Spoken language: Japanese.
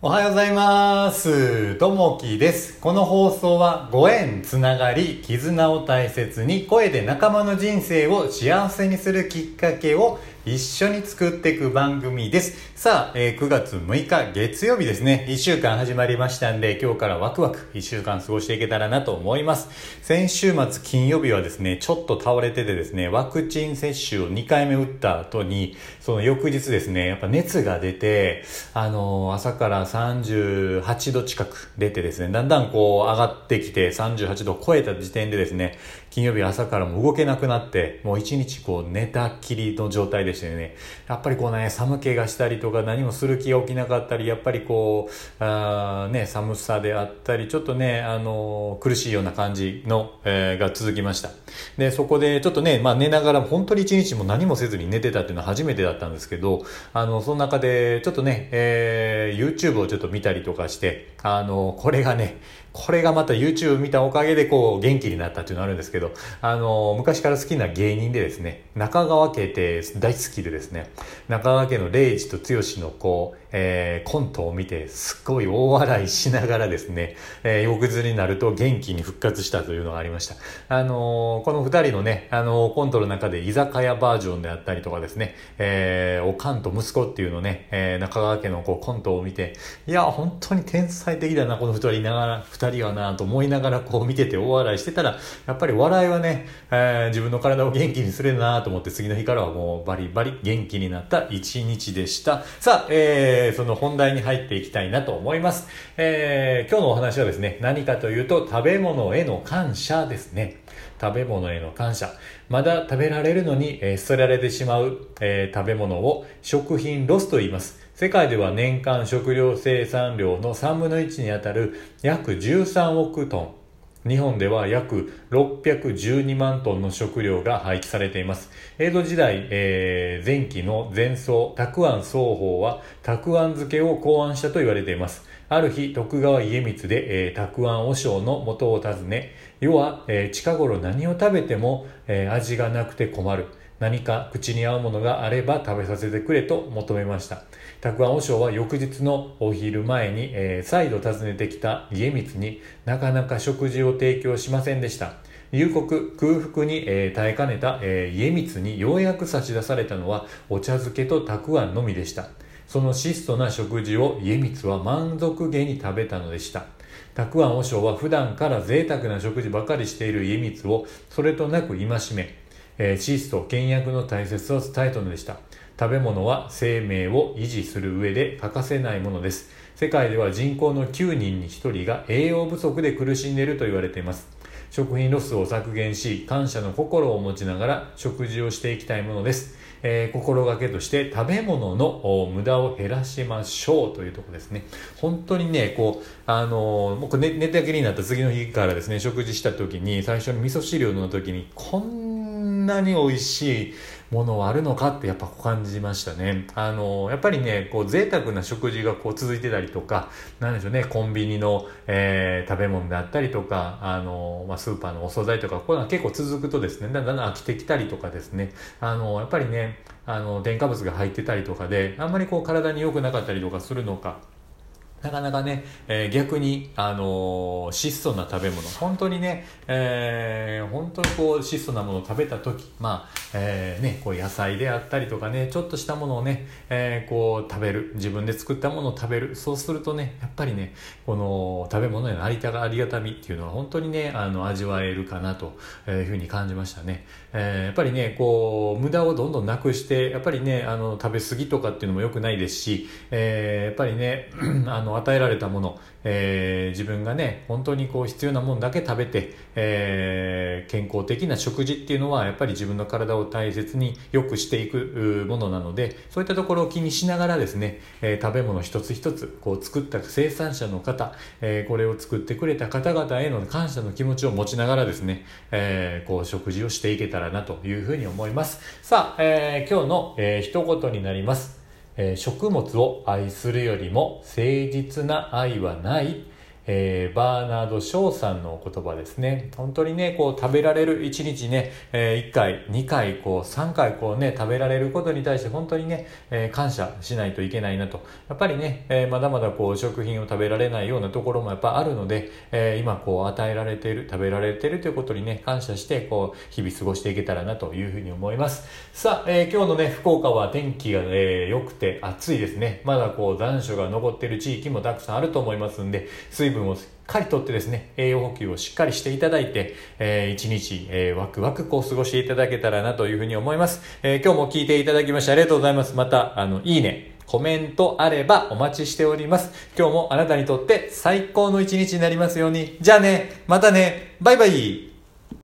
おはようございます。ともきです。この放送はご縁、つながり、絆を大切に声で仲間の人生を幸せにするきっかけを一緒に作っていく番組です。さあ、えー9月6日月曜日ですね。1週間始まりましたんで、今日からワクワク1週間過ごしていけたらなと思います。先週末金曜日はですね、ちょっと倒れててですね、ワクチン接種を2回目打った後に、その翌日ですね、やっぱ熱が出て、あのー朝から38度近く出てですね、だんだんこう上がってきて38度超えた時点でですね、金曜日朝からも動けなくなって、もう一日こう寝たっきりの状態でしたよね。やっぱりこうね、寒気がしたりとか何もする気が起きなかったり、やっぱりこう、あね、寒さであったり、ちょっとね、あのー苦しいような感じの、えーが続きました。で、そこでちょっとね、まあ寝ながら本当に一日も何もせずに寝てたっていうのは初めてだったんですけど、あの、その中でちょっとね、えー YouTube をちょっと見たりとかして、あの、これがね、これがまた YouTube 見たおかげでこう元気になったっていうのあるんですけど、あの、昔から好きな芸人でですね、中川家って大好きでですね、中川家の礼二と剛のこう、えーコントを見てすっごい大笑いしながらですね、えー翌日になると元気に復活したというのがありました。あのーこの二人のね、あのーコントの中で居酒屋バージョンであったりとかですね、えーおかんと息子っていうのね、えー中川家のこうコントを見て、いや、本当に天才的だな、この二人ながら、二人はな、と思いながらこう見てて大笑いしてたら、やっぱり笑いはね、えー自分の体を元気にするなと思って、次の日からはもうバリバリ元気になった一日でした。さあ、えーその本題に入っていきたいなと思います。えー今日のお話はですね、何かというと、食べ物への感謝ですね。食べ物への感謝。まだ食べられるのに、えー捨てられてしまう、えー食べ物を食品ロスと言います。世界では年間食料生産量の3分の1にあたる約13億トン。日本では約612万トンの食料が廃棄されています。江戸時代、えー前期の前奏、沢庵双方は、沢庵漬けを考案したと言われています。ある日、徳川家光で、えー、沢庵和尚の元を訪ね、世は、えー近頃何を食べても、えー味がなくて困る。何か口に合うものがあれば食べさせてくれと求めました。沢庵和尚は翌日のお昼前に、えー再度訪ねてきた家光になかなか食事を提供しませんでした。夕刻空腹に、えー耐えかねた、えー家光にようやく差し出されたのはお茶漬けとたくあんのみでした。その質素な食事を家光は満足げに食べたのでした。たくあん和尚は普段から贅沢な食事ばかりしている家光をそれとなく戒め、えー質素倹約の大切さを伝えたのでした。食べ物は生命を維持する上で欠かせないものです。世界では人口の9人に1人が栄養不足で苦しんでいると言われています。食品ロスを削減し、感謝の心を持ちながら食事をしていきたいものです。えー心がけとして食べ物の無駄を減らしましょうというところですね。本当にね、こう、あのー僕寝寝たきりになった次の日からですね、食事した時に、最初に味噌汁を飲んだ時に、こんなに美味しいものはあるのかってやっぱ感じましたね。あのやっぱりね、こう贅沢な食事がこう続いてたりとか、なんでしょうね、コンビニの、えー食べ物であったりとか、あのまあ、スーパーのお惣菜とか、こういうのが結構続くとですね、だんだん飽きてきたりとかですね、あのやっぱりね、あの、添加物が入ってたりとかで、あんまりこう体に良くなかったりとかするのか、なかなかね、えー逆に、あのー質素な食べ物、本当にね、えー本当にこう質素なものを食べた時、まあ、えーね、こう野菜であったりとかね、ちょっとしたものをね、えーこう食べる、自分で作ったものを食べる、そうするとね、やっぱりね、この食べ物へのありたがありがたみっていうのは本当にね、あの、味わえるかなというふうに感じましたね。えーやっぱりね、こう、無駄をどんどんなくして、やっぱりね、あの、食べ過ぎとかっていうのも良くないですし、えーやっぱりね、あの、与えられたもの、えー自分がね、本当にこう必要なものだけ食べて、えー健康的な食事っていうのは、やっぱり自分の体を大切に良くしていくものなので、そういったところを気にしながらですね、えー食べ物一つ一つ、こう作った生産者の方、えーこれを作ってくれた方々への感謝の気持ちを持ちながらですね、えーこう食事をしていけたらなというふうに思います。さあ、えー今日の、えー一言になります。え食物を愛するよりも誠実な愛はない、えー、バーナード・ショーさんの言葉ですね。本当にね、こう食べられる1日ね、えー、1回、2回、こう3回こうね、食べられることに対して本当にね、えー、感謝しないといけないなと。やっぱりね、えー、まだまだこう食品を食べられないようなところもやっぱあるので、えー、今こう与えられている、食べられているということにね、感謝して、こう、日々過ごしていけたらなというふうに思います。さあ、えー、今日のね、福岡は天気が、えー、良くて暑いですね。まだこう残暑が残っている地域もたくさんあると思いますんで、水分をしっかりとってですね、栄養補給をしっかりしていただいて、えー、一日、えー、ワクワクこう過ごしていただけたらなというふうに思います。えー、今日も聞いていただきましてありがとうございます。また、あの、いいね、コメントあればお待ちしております。今日もあなたにとって最高の一日になりますように。じゃあね、またね、バイバイ